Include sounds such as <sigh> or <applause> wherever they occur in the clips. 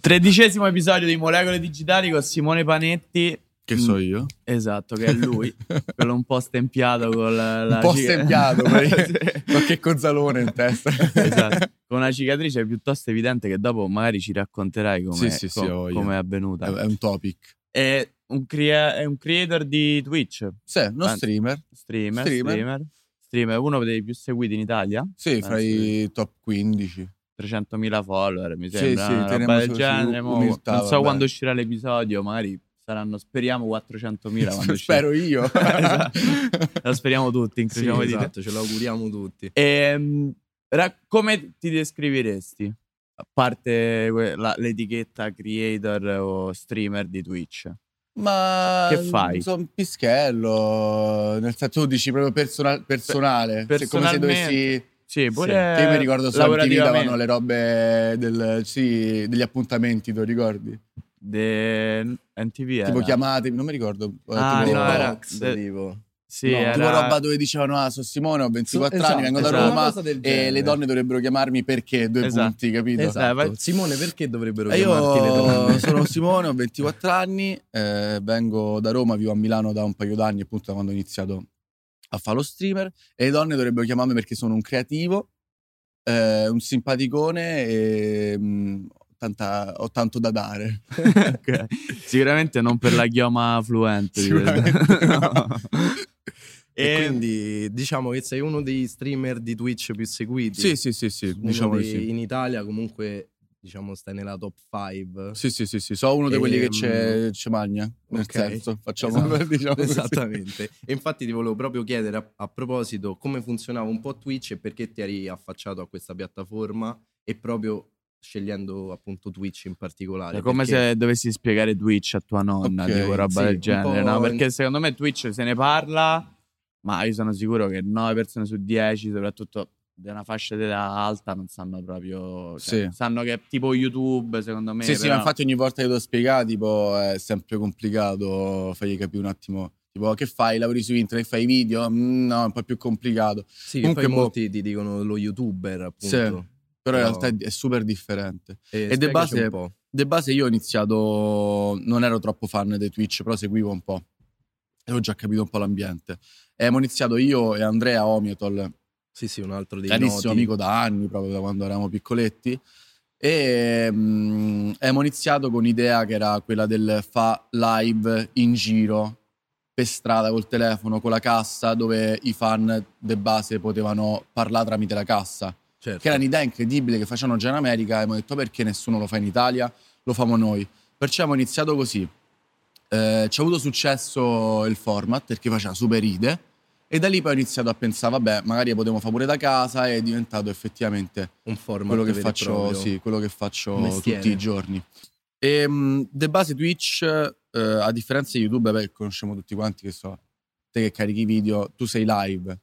Tredicesimo episodio di Molecole Digitali con Simone Panetti. Che so io? Esatto, che è lui, <laughs> quello un po' stempiato con la, la Un po' cica- stempiato, <laughs> Sì. qualche cozzalone in testa. Esatto, con una cicatrice piuttosto evidente che dopo magari ci racconterai come Sì, sì, com- è È, avvenuta. è un topic. È un, crea- è un creator di Twitch, Sì, uno Ah, streamer. streamer, Streamer. streamer, uno dei più seguiti in Italia, Sì, fra sì. i top 15. 300.000 follower mi Sì, sembra, sì, una teniamo roba del genere. mo- umiltà, non so vabbè. quando uscirà l'episodio, magari saranno, speriamo 400.000 quando <laughs> uscirà. Spero io. <laughs> Esatto. Lo speriamo tutti, Sì, incrociamo dita. esatto, ce lo auguriamo tutti. Ehm, ra- come ti descriveresti? A parte que- la- l'etichetta creator o streamer di Twitch. Ma Che fai? Sono un pischello. Nel senso, tu dici proprio persona- personale. Pe- Se- come se dovessi. Sì, pure Che io mi ricordo su MTV lavorativamente. davano le robe del, sì, degli appuntamenti, te lo ricordi? De... NTV era. Tipo chiamate, non mi ricordo. Ah, tipo, no, era- Box, de- tipo. Sì, no, era... tipo roba dove dicevano ah sono Simone ho 24 Esatto, anni vengo da esatto. Roma cosa del e le donne dovrebbero chiamarmi perché due Esatto. punti capito Esatto. vai- Simone, perché dovrebbero E chiamarti le io donne? <laughs> sono Simone ho 24 anni eh, vengo da Roma vivo a Milano da un paio d'anni appunto da quando ho iniziato a fare lo streamer e le donne dovrebbero chiamarmi perché sono un creativo eh, un simpaticone e mh, tanta- ho tanto da dare <laughs> Ok. Sicuramente non per la chioma fluente. <laughs> no. E E- quindi diciamo che sei uno dei streamer di Twitch più seguiti. sì sì sì sì diciamo di dei- sì In Italia comunque diciamo stai nella top 5. Sì, sì, sì, sì, sono uno di quelli che Ehm, c'è, c'è magna, nel ok. senso, facciamo Esatto. <laughs> diciamo. Esattamente. E infatti ti volevo proprio chiedere a, a proposito come funzionava un po' Twitch e perché ti eri affacciato a questa piattaforma e proprio scegliendo appunto Twitch in particolare. È come perché- se dovessi spiegare Twitch a tua nonna, Ok, tipo roba sì, del genere, no? in- Perché secondo me Twitch se ne parla, ma io sono sicuro che 9 persone su 10, soprattutto di una fascia d'età alta, non sanno proprio. cioè, Sì. Sanno che è tipo YouTube, secondo me. Sì, sì, però- ma infatti ogni volta che devo spiegare, tipo, è sempre complicato fargli capire un attimo. Tipo, che fai? Lavori su internet? Fai video? Mm, no, è un po' più complicato. Sì, Comunque, poi boh. molti ti dicono lo youtuber appunto. Sì. Però in No. realtà è, super differente. E, de spiegaci base- un po'. De base io ho iniziato, non ero troppo fan di Twitch, però seguivo un po'. E ho già capito un po' l'ambiente. E abbiamo iniziato io e Andrea Omiotol, Sì, sì, un altro dei carissimo noti. amico da anni, proprio da quando eravamo piccoletti. E mm, abbiamo iniziato con l'idea che era quella del fa live in giro per strada col telefono, con la cassa, dove i fan de base potevano parlare tramite la cassa. Certo. Che era un'idea incredibile che facevano già in America. E abbiamo detto perché nessuno lo fa in Italia, lo famo noi. Perciò abbiamo iniziato così. Eh, ci ha avuto successo il format perché faceva super ride. E da lì poi ho iniziato a pensare, vabbè, magari potevo fare pure da casa e è diventato effettivamente un format quello che faccio, sì, quello che faccio mestiere. tutti i giorni. E mh, de base Twitch, eh, a differenza di YouTube, beh, conosciamo tutti quanti che so, te che carichi video, tu sei live.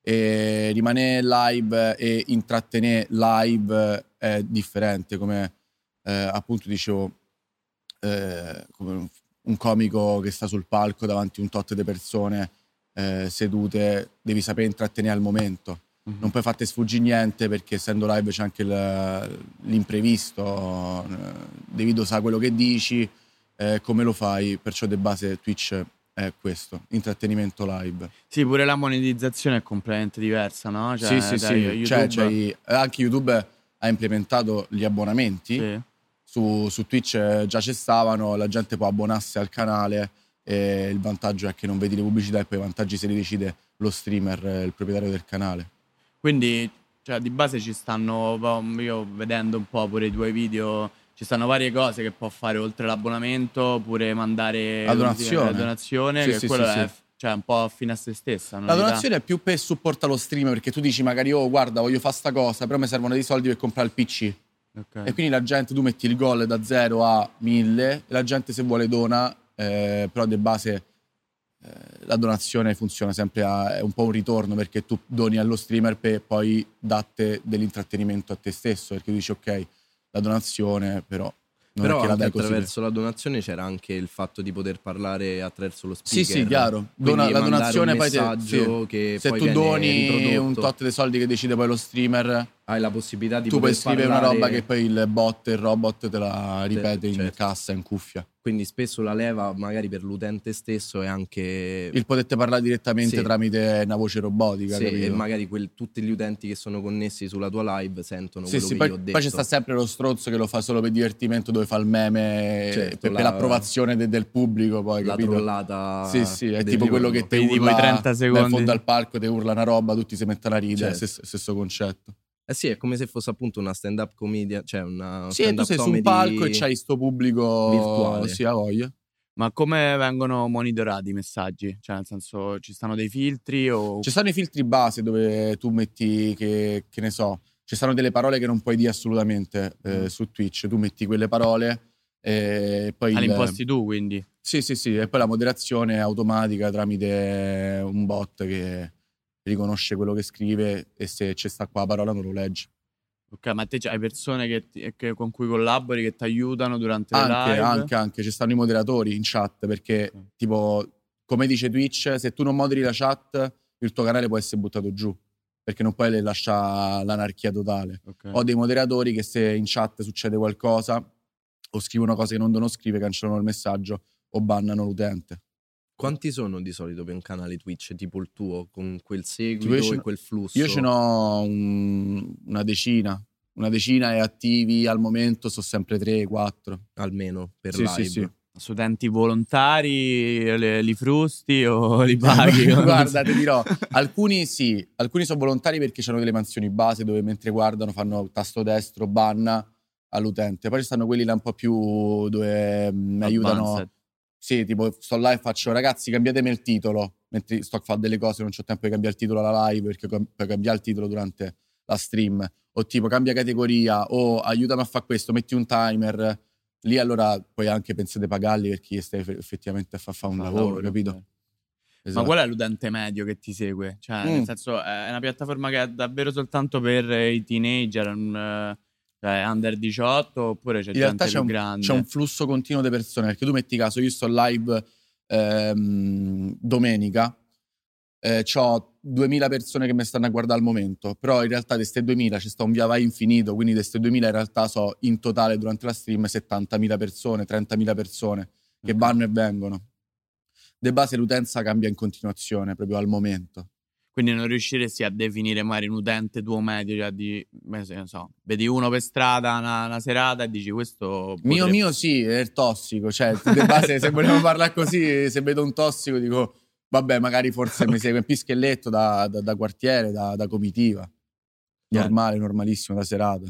E rimanere live e intrattenere live è differente, come eh, appunto dicevo, eh, come un comico che sta sul palco davanti a un tot di persone eh, sedute, devi sapere intrattenere al momento Mhm. non puoi farti sfuggire niente perché essendo live c'è anche l'imprevisto, eh, devi dosare quello che dici, eh, come lo fai, perciò de base Twitch è questo, intrattenimento live. Sì, pure la monetizzazione è completamente diversa, no? Cioè, sì, sì, sì, YouTube- Cioè, c'hai- anche YouTube ha implementato gli abbonamenti, sì. su, su Twitch eh, già ci stavano, la gente può abbonarsi al canale e il vantaggio è che non vedi le pubblicità e poi i vantaggi se li decide lo streamer, eh, il proprietario del canale. Quindi, cioè, di base ci stanno, io vedendo un po' pure i tuoi video, ci stanno varie cose che può fare oltre l'abbonamento, pure mandare La donazione. la donazione, Sì, che sì, quello sì, è sì. cioè, un po' fine a se stessa. La donazione è più per supportare lo streamer perché tu dici magari oh guarda voglio fare sta cosa però mi servono dei soldi per comprare il PC Ok. e quindi la gente tu metti il gol da 0 a 1000 e la gente se vuole dona eh, però di base eh, la donazione funziona sempre a, è un po' un ritorno perché tu doni allo streamer per poi date dell'intrattenimento a te stesso perché dici ok la donazione però non Però la attraverso la donazione c'era anche il fatto di poter parlare attraverso lo sì speaker. sì chiaro Quindi Dona- la donazione un poi te- sì. che se poi tu doni riprodotto. un tot dei soldi che decide poi lo streamer hai la possibilità di tu puoi scrivere una parlare- roba che poi il bot, il robot te la ripete in certo. cassa, in cuffia. Quindi spesso la leva, magari per l'utente stesso, è anche. Il potete parlare direttamente Sì. tramite una voce robotica, Sì, capito? e magari quel- tutti gli utenti che sono connessi sulla tua live sentono Sì, quello sì, che poi, io ho detto. poi c'è sta sempre lo stronzo che lo fa solo per divertimento, dove fa il meme Certo, per, per la- l'approvazione de- del pubblico. Poi, la capito? trollata. Sì, sì, è tipo quello che giorno. te Quindi tipo urla i 30 dal secondi. fondo al palco, te urla una roba, tutti si mettono a ridere, Certo. stesso, stesso concetto. Eh sì, è come se fosse appunto una stand-up comedian, cioè una Sì, tu sei su un palco e c'hai sto pubblico virtuale. Sì, a voglia. Ma come vengono monitorati i messaggi? Cioè, nel senso, ci stanno dei filtri o... Ci stanno i filtri base dove tu metti che, che ne so, ci stanno delle parole che non puoi dire assolutamente eh, Mm. su Twitch. Tu metti quelle parole e poi. Ah, il- li imposti tu, quindi? Sì, sì, sì, e poi la moderazione è automatica tramite un bot che riconosce quello che scrive e se c'è sta qua la parola non lo legge. Ok, ma te hai persone che ti- che- con cui collabori che ti aiutano durante le Anche, live? anche, anche, ci stanno i moderatori in chat perché, Ok. tipo, come dice Twitch, se tu non moderi la chat, il tuo canale può essere buttato giù perché non puoi lasciare l'anarchia totale. Ok. Ho dei moderatori che se in chat succede qualcosa o scrivono cose che non devono scrivere, cancellano il messaggio o bannano l'utente. Quanti sono di solito per un canale Twitch tipo il tuo, con quel seguito e quel flusso? Io ce n'ho un- una decina, una decina e attivi al momento sono sempre 3-4. almeno per Sì, live. sì, sì. Studenti volontari, le- li frusti o <laughs> li paghi? <laughs> Guarda, ti dirò, alcuni sì, alcuni sono volontari perché hanno delle mansioni base dove mentre guardano fanno tasto destro, banna all'utente. Poi ci stanno quelli là un po' più dove mm, mi aiutano. Sì, tipo sto là e faccio ragazzi cambiatemi il titolo, mentre sto a fare delle cose non ho tempo di cambiare il titolo alla live perché puoi cambiare il titolo durante la stream. O tipo cambia categoria o aiutami a fare questo, metti un timer. Lì allora puoi anche pensare di pagarli perché gli stai eff- effettivamente a far fare un lavoro, lavoro, capito? Ma Esatto. qual è l'utente medio che ti segue? Cioè, Mm. nel senso, è una piattaforma che è davvero soltanto per i teenager, un, cioè under 18, oppure c'è in gente c'è più un, grande? c'è un flusso continuo di persone perché tu metti caso io sto live ehm, domenica eh, ho 2000 persone che mi stanno a guardare al momento però in realtà di queste 2000 ci sta un via vai infinito quindi di queste 2000 in realtà so in totale durante la stream 70.000 persone 30.000 persone che vanno e vengono. De base l'utenza cambia in continuazione proprio al momento Quindi non riusciresti a definire magari un utente tuo medio, cioè di, so, vedi uno per strada una, una serata e dici questo... Mio potrebbe- mio sì, è il tossico, cioè <laughs> di base se vogliamo parlare così, se vedo un tossico dico vabbè magari forse mi <laughs> segue un pischelletto da, da- da quartiere, da, da comitiva. Chiaro. Normale, normalissimo, da serata.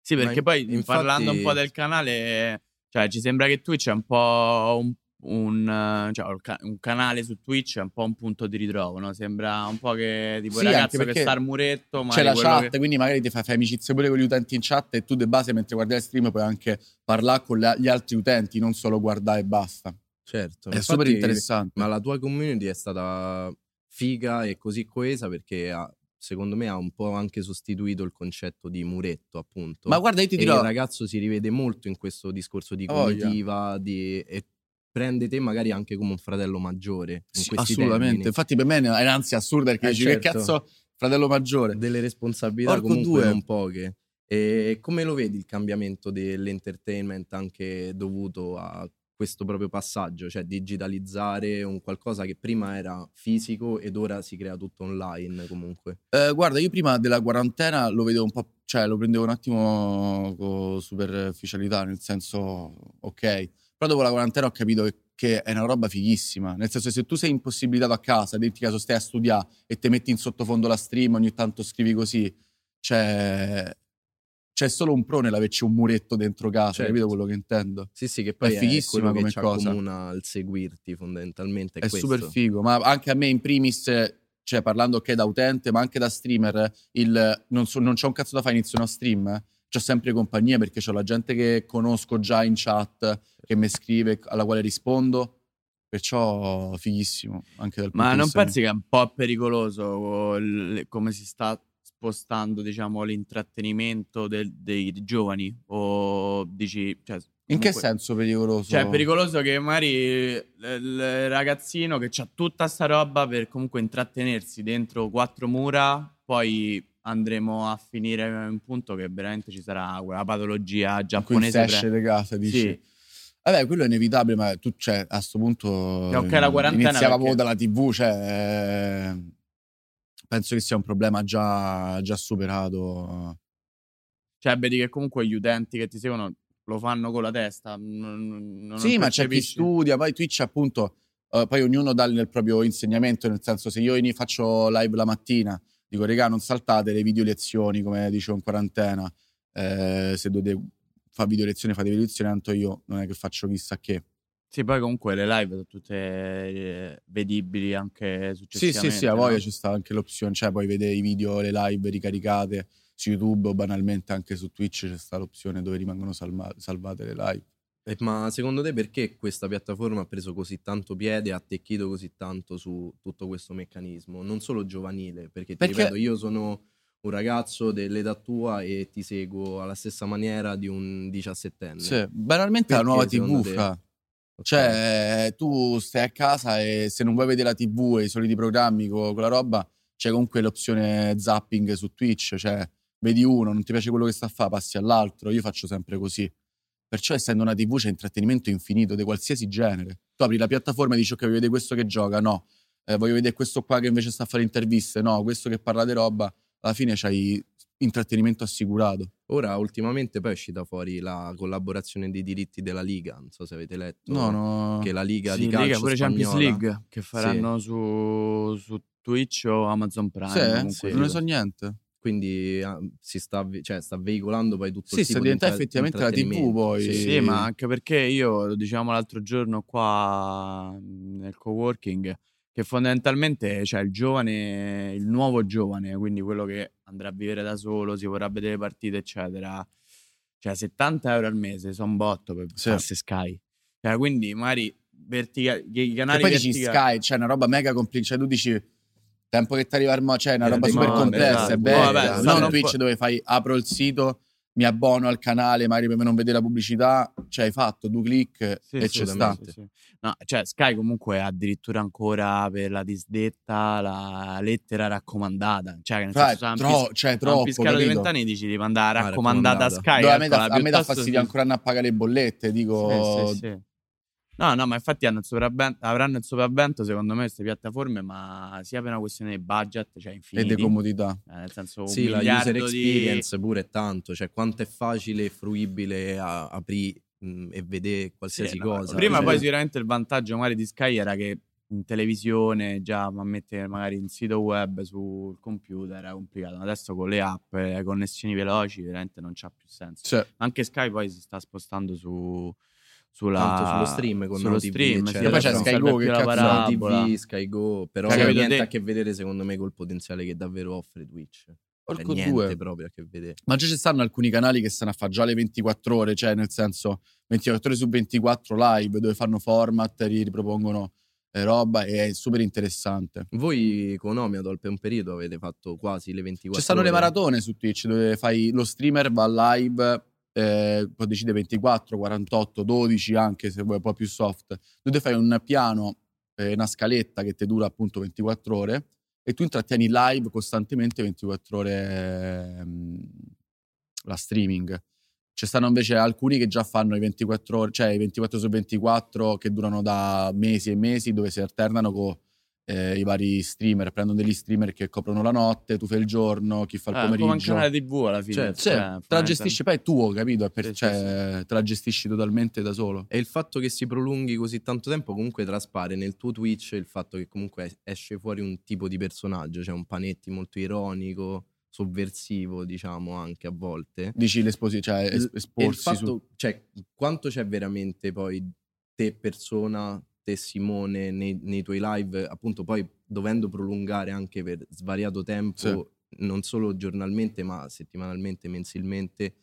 Sì, perché Ma poi infatti- parlando un po' del canale, cioè ci sembra che Twitch è un po' un, un, eh, cioè, un ca- un canale su Twitch è un po' un punto di ritrovo, no? Sembra un po' che tipo Sì, il ragazzo che sta al muretto, C'è magari la chat, che- quindi magari ti fai, fai amicizia pure con gli utenti in chat e tu di base mentre guardi il stream puoi anche parlare con le- gli altri utenti, non solo guardare e basta. Certo. È infatti- super interessante. Ma la tua community è stata figa e così coesa perché ha- secondo me ha un po' anche sostituito il concetto di muretto, appunto. Ma guarda, io ti e dirò, il ragazzo si rivede molto in questo discorso di Ha voglia. comitiva di, e prende te magari anche come un fratello maggiore. In sì, assolutamente. termini. Infatti per me è un'ansia assurda perché Eh, dici certo. che cazzo fratello maggiore. delle responsabilità Porco comunque due. non poche. E come lo vedi il cambiamento dell'entertainment anche dovuto a questo proprio passaggio, cioè digitalizzare un qualcosa che prima era fisico ed ora si crea tutto online comunque. Eh, guarda, io prima della quarantena lo vedevo un po', cioè lo prendevo un attimo con superficialità, nel senso, ok. Però dopo la quarantena ho capito che, che è una roba fighissima. Nel senso, se tu sei impossibilitato a casa, metti caso stai a studiare e ti metti in sottofondo la stream, ogni tanto scrivi così, cioè c'è solo un pro nell'averci un muretto dentro casa, Certo. capito quello che intendo? Sì, sì, che poi È è, fighissima che come ci cosa. accomuna il seguirti fondamentalmente. È, È super figo, ma anche a me in primis, cioè parlando ok da utente, ma anche da streamer, il non, so, non c'ho un cazzo da fare, inizio una stream, c'ho sempre compagnia perché c'ho la gente che conosco già in chat, che mi scrive, alla quale rispondo, perciò fighissimo anche dal punto Ma non pensi che è un po' pericoloso come si sta spostando, diciamo, l'intrattenimento del- dei giovani? O dici... Cioè, In che senso pericoloso? Cioè, è pericoloso che magari il ragazzino che ha tutta sta roba per comunque intrattenersi dentro quattro mura, poi andremo a finire in un punto che veramente ci sarà quella patologia giapponese. si esce pre- casa, dici. Sì. Vabbè, quello è inevitabile, ma tu, cioè, a sto punto ok la quarantena iniziava perché- proprio dalla TV, cioè, eh, penso che sia un problema già, già superato. Cioè, vedi che comunque gli utenti che ti seguono lo fanno con la testa. Non, non sì, ma c'è chi studia, poi Twitch appunto, eh, poi ognuno dà il proprio insegnamento, nel senso se io faccio live la mattina, dico regà non saltate le video lezioni come dicevo in quarantena, eh, se dovete fare video lezioni fate video lezioni, tanto io non è che faccio chissà che. Sì, poi comunque le live sono tutte eh, vedibili anche Sì, successivamente. sì, sì, a no? voglia ci sta anche l'opzione, cioè poi vedere i video, le live ricaricate su YouTube o banalmente anche su Twitch c'è sta l'opzione dove rimangono salma- salvate le live. Ma secondo te perché questa piattaforma ha preso così tanto piede e ha attecchito così tanto su tutto questo meccanismo? Non solo giovanile, perché ti Perché- ripeto, io sono un ragazzo dell'età tua e ti seguo alla stessa maniera di un diciassettenne. Sì, banalmente la nuova TV, te? fra. Cioè, tu stai a casa e se non vuoi vedere la TV e i soliti programmi con, con la roba, c'è comunque l'opzione zapping su Twitch, cioè vedi uno, non ti piace quello che sta a fare, passi all'altro. Io faccio sempre così. Perciò, essendo una TV, c'è intrattenimento infinito di qualsiasi genere. Tu apri la piattaforma e dici, ok, voglio vedere questo che gioca, no. Eh, voglio vedere questo qua che invece sta a fare interviste, no. Questo che parla di roba. Alla fine c'hai intrattenimento assicurato. Ora, ultimamente poi è uscita fuori la collaborazione dei diritti della Liga, non so se avete letto. No, no. Che la Liga Sì, di calcio Liga, pure Champions spagnola- League che faranno su, su Twitch o Amazon Prime. Sì, sì. non ne so niente. Quindi ah, si sta, cioè, sta veicolando poi tutto Sì, il sta tipo di diventando intra- effettivamente la TV poi. Sì, ma anche perché io, lo dicevamo l'altro giorno qua mh, nel coworking, che fondamentalmente c'è il giovane, il nuovo giovane, quindi quello che andrà a vivere da solo, si vorrà vedere le partite, eccetera. Cioè, 70 euro al mese sono botto per Sì. farsi Sky. Cioè, quindi magari vertica- i E canali poi dici verticali- Sky, cioè una roba mega complicata. Cioè, tu dici tempo che ti arriva mo, cioè una roba super complessa, esatto. è No, bella. vabbè, non un Twitch dove fai apro il sito, mi abbono al canale, magari per non vedere la pubblicità, cioè hai fatto due click Sì, e sì, ci sì, sì, sì. No, cioè Sky comunque ha addirittura ancora per la disdetta la lettera raccomandata. Cioè, nel Fra, senso, è se tro- pis- cioè, troppo, piscato di capito? vent'anni dici di mandare Ah, raccomandata a raccomandata. Sky. Dove a me, dà, eccola, a me dà fastidio sì. ancora andare a pagare le bollette, dico... No, no, ma infatti hanno il sopravvento- avranno il sopravvento secondo me queste piattaforme, ma sia per una questione di budget, cioè E infiniti. di comodità. eh, nel senso, Sì, la user di- experience pure è tanto, cioè quanto è facile e fruibile a- aprire e vedere qualsiasi Sì, no, cosa. Prima Cioè, poi sicuramente il vantaggio magari di Sky era che in televisione già ma mettere magari un sito web sul computer era complicato. Adesso con le app e le connessioni veloci veramente non c'ha più senso. Cioè, Anche Sky poi si sta spostando su sulla, Tanto sullo stream con sullo TV, stream, cioè, sì, poi c'è Sky Go, che la cazzo parabola. TV, Sky Go, però Cioè, non ha niente te- a che vedere secondo me col potenziale che davvero offre Twitch. Cioè, porco niente due. proprio a che vedere. Ma già ci stanno alcuni canali che stanno a fare già le 24 ore, cioè nel senso 24 ore su 24 live dove fanno format, ri- ripropongono eh, roba e è super interessante. Voi con Omiadol per un periodo avete fatto quasi le 24 Ci stanno le ore. maratone su Twitch dove fai lo streamer, va live, eh, poi decide 24, 48, 12 anche se vuoi un po' più soft. Dove fai un piano, eh, una scaletta che ti dura appunto 24 ore e tu intrattieni live costantemente 24 ore ehm, la streaming. Ci stanno invece alcuni che già fanno i 24 ore, cioè i 24 su 24 che durano da mesi e mesi dove si alternano con eh, i vari streamer, prendono degli streamer che coprono la notte, tu fai il giorno, chi fa il Eh, come un pomeriggio. canale TV alla fine. Certo, Sì, cioè, te la gestisci, poi è tuo, capito? È per- Sì, sì, cioè, te la gestisci totalmente da solo. E il fatto che si prolunghi così tanto tempo comunque traspare nel tuo Twitch il fatto che comunque es- esce fuori un tipo di personaggio, cioè un panetti molto ironico, sovversivo, diciamo anche a volte. Dici l'esposi, cioè es- Il- e il esporsi fatto, su... cioè, quanto c'è veramente poi te persona, te Simone nei, nei tuoi live, appunto poi dovendo prolungare anche per svariato tempo, Sì. non solo giornalmente ma settimanalmente, mensilmente,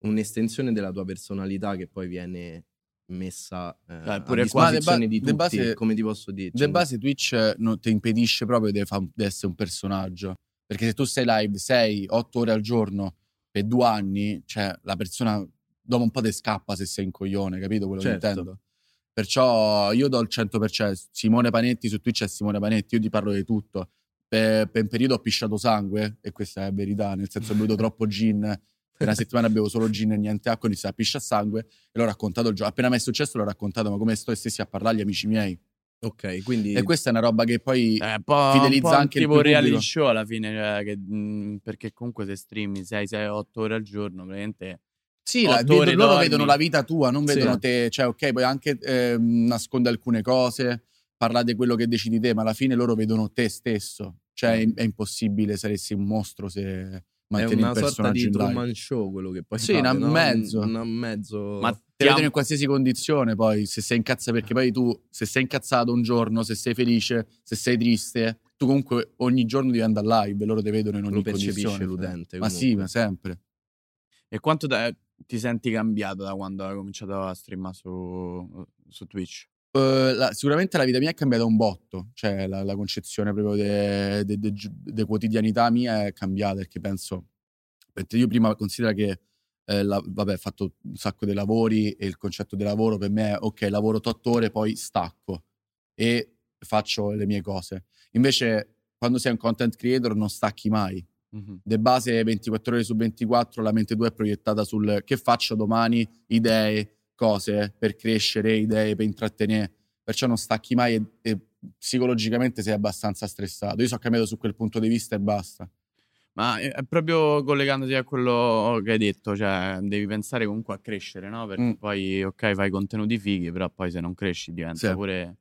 un'estensione della tua personalità che poi viene messa eh, a pure qua- disposizione de di tutti, base- come ti posso dire? Cioè, base Twitch eh, non ti impedisce proprio di, fa- di essere un personaggio. Perché se tu sei live 6, 8 ore al giorno per due anni, cioè la persona dopo un po' ti scappa se sei un coglione, capito quello Certo. che intendo? Perciò io do il 100%. Simone Panetti su Twitch è Simone Panetti, io ti parlo di tutto. per, per un periodo ho pisciato sangue, e questa è verità, nel senso ho bevuto <laughs> troppo gin, per una settimana bevo solo gin e niente acqua, ho iniziato a pisciare sangue e l'ho raccontato il giorno. Appena mi è successo l'ho raccontato, ma come sto stessi a parlare agli amici miei. Ok, quindi... E questa è una roba che poi un po', fidelizza po' anche il tipo reality show alla fine, cioè, che, mh, perché comunque se streami 6, 6, 8 ore al giorno, praticamente... Sì, la- vedo- loro dormi. vedono la vita tua, non Sì. vedono te, cioè ok, puoi anche ehm, nascondere alcune cose, parlare di quello che decidi te, ma alla fine loro vedono te stesso. Cioè è, è impossibile saresti un mostro se È mantieni una il sorta personaggio di in live. Truman Show quello che poi Sì, fate, una no? mezzo. Una mezzo... Ma Ti ti vedono am- in qualsiasi condizione poi, se sei incazzato, perché poi tu, se sei incazzato un giorno, se sei felice, se sei triste, tu comunque ogni giorno devi andare live, loro ti vedono in ogni lo percepisce condizione. l'utente. Ma sì, ma sempre. E quanto da- ti senti cambiato da quando hai cominciato a streamare su, su Twitch? Eh, la- sicuramente la vita mia è cambiata un botto, cioè la, la concezione proprio di quotidianità mia è cambiata perché penso, perché io prima considero che, eh, la- vabbè, ho fatto un sacco di lavori e il concetto di lavoro per me è ok, lavoro 8 ore, poi stacco e faccio le mie cose. Invece quando sei un content creator non stacchi mai, Mhm. de base 24 ore su 24 la mente tua è proiettata sul che faccio domani, idee, cose per crescere, idee per intrattenere, perciò non stacchi mai e, e psicologicamente sei abbastanza stressato. Io sono cambiato su quel punto di vista e basta. Ma è è proprio collegandosi a quello che hai detto, cioè devi pensare comunque a crescere, no? Perché Mm. poi, ok, fai contenuti fighi, però poi se non cresci diventa Sì. pure...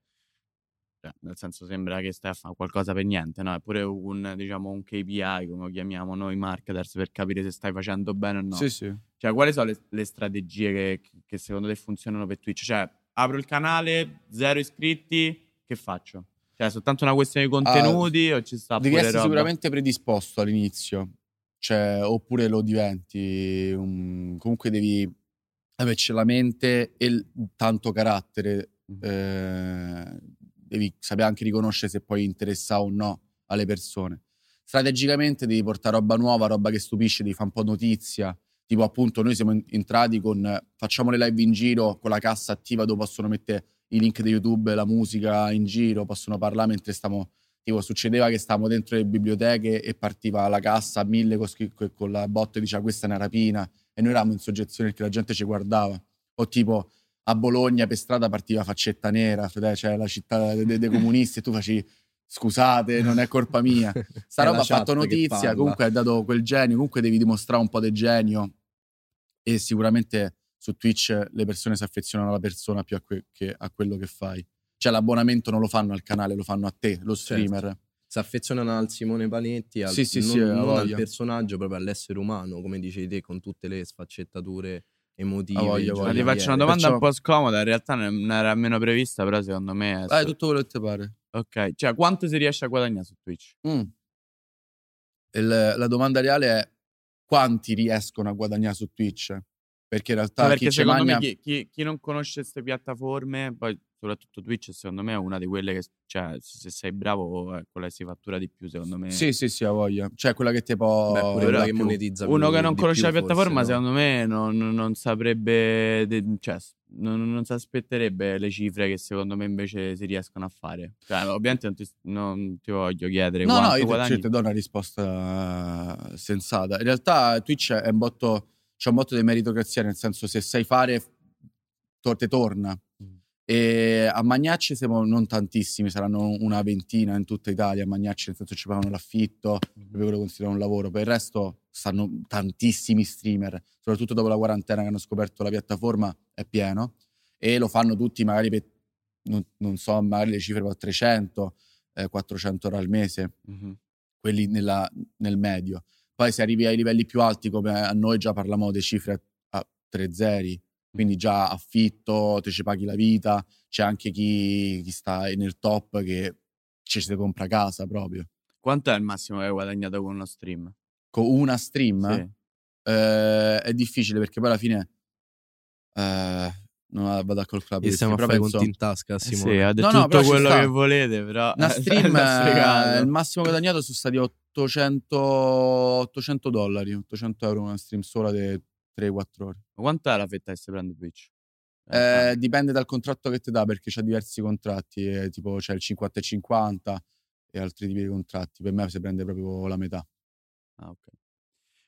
Cioè, nel senso sembra che stai a fare qualcosa per niente, no? È pure un, diciamo, un KPI, come lo chiamiamo noi marketers, per capire se stai facendo bene o no. Sì, sì. Cioè, quali sono le, le strategie che, che secondo te funzionano per Twitch? Cioè, apro il canale, zero iscritti, che faccio? Cioè, è soltanto una questione di contenuti o ci sta Devi essere roba? sicuramente predisposto all'inizio, cioè, oppure lo diventi. un- comunque devi averci la mente e il- tanto carattere. Mhm. eh, devi sapere anche riconoscere se poi interessa o no alle persone. Strategicamente devi portare roba nuova, roba che stupisce, devi fare un po' notizia. Tipo, appunto, noi siamo en- entrati con facciamo le live in giro con la cassa attiva dove possono mettere i link di YouTube, la musica in giro, possono parlare mentre stiamo. Tipo, succedeva che stavamo dentro le biblioteche e partiva la cassa a mille con, con la botta e diceva questa è una rapina e noi eravamo in soggezione perché la gente ci guardava. O tipo a Bologna per strada partiva faccetta nera, cioè la città dei, dei- comunisti e tu facevi scusate, non è colpa mia. <laughs> Sta roba ha fatto notizia, comunque ha dato quel genio, comunque devi dimostrare un po' di genio e sicuramente su Twitch le persone si affezionano alla persona più a que- che a quello che fai. Cioè l'abbonamento non lo fanno al canale, lo fanno a te, lo streamer. Si affezionano al Simone Panetti, al, Sì, sì, non, sì, non al personaggio, proprio all'essere umano, come dicevi te, con tutte le sfaccettature emotive. I ha Ma voglia. ti faccio una domanda un Perciò- po' scomoda, in realtà non era meno prevista, però secondo me... è Dai, tutto quello che ti pare. Ok, cioè quanto si riesce a guadagnare su Twitch? Mm. Il- la domanda reale è quanti riescono a guadagnare su Twitch? Perché in realtà No, perché secondo magna... me chi, chi- chi non conosce queste piattaforme, poi soprattutto Twitch, secondo me è una di quelle che, cioè, se se sei bravo, è quella che si fattura di più, secondo me. Sì, sì, sì, ha voglia. Cioè quella che ti può... Beh, quella che monetizza Uno che non conosce più, la piattaforma, forse, no? secondo me, non, non saprebbe, de- cioè, non, non si aspetterebbe le cifre che secondo me invece si riescono a fare. Cioè, ovviamente non ti, non ti voglio chiedere No, no, io guadagni. ti, ti do una risposta eh, sensata. In realtà Twitch è un botto, c'è un botto di meritocrazia, nel senso se sai fare, to- te torna. Mm. E a Magnacci siamo non tantissimi, saranno una ventina in tutta Italia. A Magnacci, nel senso, ci pagano l'affitto, proprio quello considerano un lavoro. Per il resto stanno tantissimi streamer, soprattutto dopo la quarantena che hanno scoperto la piattaforma, è pieno. E lo fanno tutti magari per, non, non so, magari le cifre per 300, eh, 400 euro al mese Mhm. quelli nella- nel medio. Poi se arrivi ai livelli più alti, come a noi già parliamo di cifre a, tre zeri, quindi già affitto, te ci paghi la vita, c'è anche chi, chi sta nel top che ci si compra casa proprio. Quanto è il massimo che hai guadagnato con uno stream? Con una stream Sì. eh, è difficile perché poi alla fine eh, non la vado a calcolare. E stiamo a fare conti in tasca, Eh sì, Simone. ha detto No, no, tutto quello sta. che volete, però... Una <laughs> stream, eh, il massimo guadagnato sono stati 800, 800 dollari, 800 euro una stream sola di 3-4 ore. Ma Quanto è la fetta che si prende Twitch? Eh, ah, dipende dal contratto che ti dà perché c'ha diversi contratti, eh, tipo c'è il 50 e 50, e altri tipi di contratti. Per me si prende proprio la metà. Ah, ok.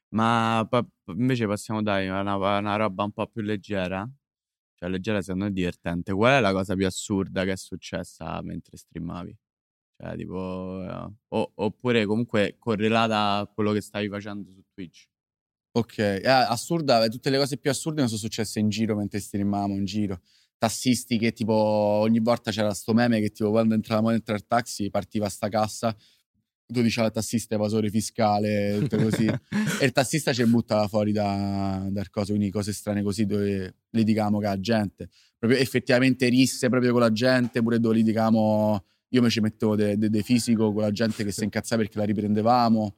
Ma pa- invece passiamo dai a una, una roba un po' più leggera. Cioè, leggera secondo me è divertente. Qual è la cosa più assurda che è successa mentre streamavi? Cioè, tipo... eh, o- oppure comunque correlata a quello che stavi facendo su Twitch. Ok, eh, assurda, eh, tutte le cose più assurde mi sono successe in giro mentre streamavamo in giro. Tassisti che tipo ogni volta c'era sto meme che tipo quando entravamo dentro il taxi partiva sta cassa, tu dicevi al tassista evasore fiscale, tutte così. <laughs> e il tassista ci buttava fuori da, dal coso, quindi cose strane così dove litigavamo con la gente. Proprio effettivamente risse proprio con la gente, pure dove litigavamo, io mi ci mettevo de, de- de fisico con la gente che si incazzava perché la riprendevamo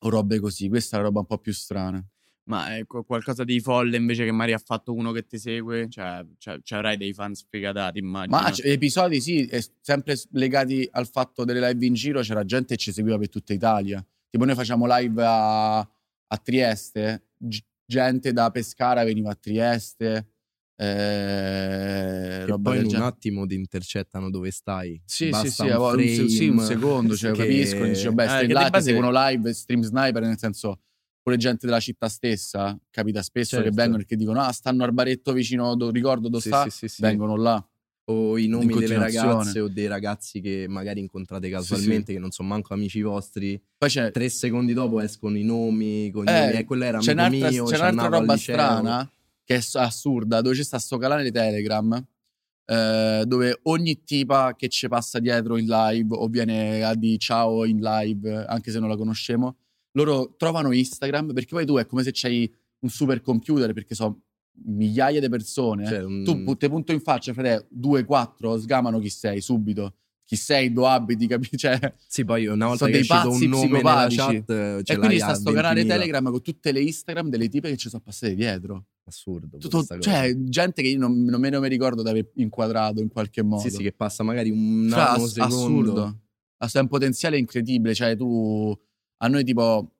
o robe così. Questa è la roba un po' più strana. Ma è qu- qualcosa di folle invece che magari ha fatto uno che ti segue? Cioè, cioè, ci avrai dei fan sfegatati, immagino. Ma c- episodi sì, sempre legati al fatto delle live in giro, c'era gente che ci seguiva per tutta Italia. Tipo noi facciamo live a, a Trieste, gente da Pescara veniva a Trieste, eh, E poi in un attimo ti intercettano dove stai. Sì, sì, Basta sì, un a vo- un, sì, un frame secondo, cioè, che- capisco. Dici, vabbè, Eh, stai che di là, base- seguono live, stream sniper, nel senso, pure gente della città stessa, capita spesso che Certo. vengono perché dicono, ah, stanno al baretto vicino, do- ricordo dove Sì, sta, sì, sì, sì. vengono là. O i nomi delle ragazze o dei ragazzi che magari incontrate casualmente, che non sono manco amici vostri. Poi c'è, Tre secondi dopo escono i nomi, i cognomi. Eh, Eh, quello era c'è amico mio, c'è un'altra roba strana che è assurda, dove c'è sta sto canale di Telegram eh, dove ogni tipa che ci passa dietro in live o viene a di ciao in live, anche se non la conosciamo, loro trovano Instagram perché poi tu è come se c'hai un super computer perché sono migliaia di persone. Cioè, un- Tu putte punto in faccia, frate, due, quattro, sgamano chi sei subito. Chi sei, dove abiti, capi? Cioè, Sì, poi una volta Sono che dei pazzi un nome chat, eh, e quindi sta a sto canale 20.000. Telegram con tutte le Instagram delle tipe che ci sono passate dietro. Assurdo. Tutto- cioè, gente che io non, non me ne ricordo di aver inquadrato in qualche modo. sì, sì, che passa magari un anno, ass- assurdo. Ha un potenziale incredibile. Cioè, tu a noi, tipo,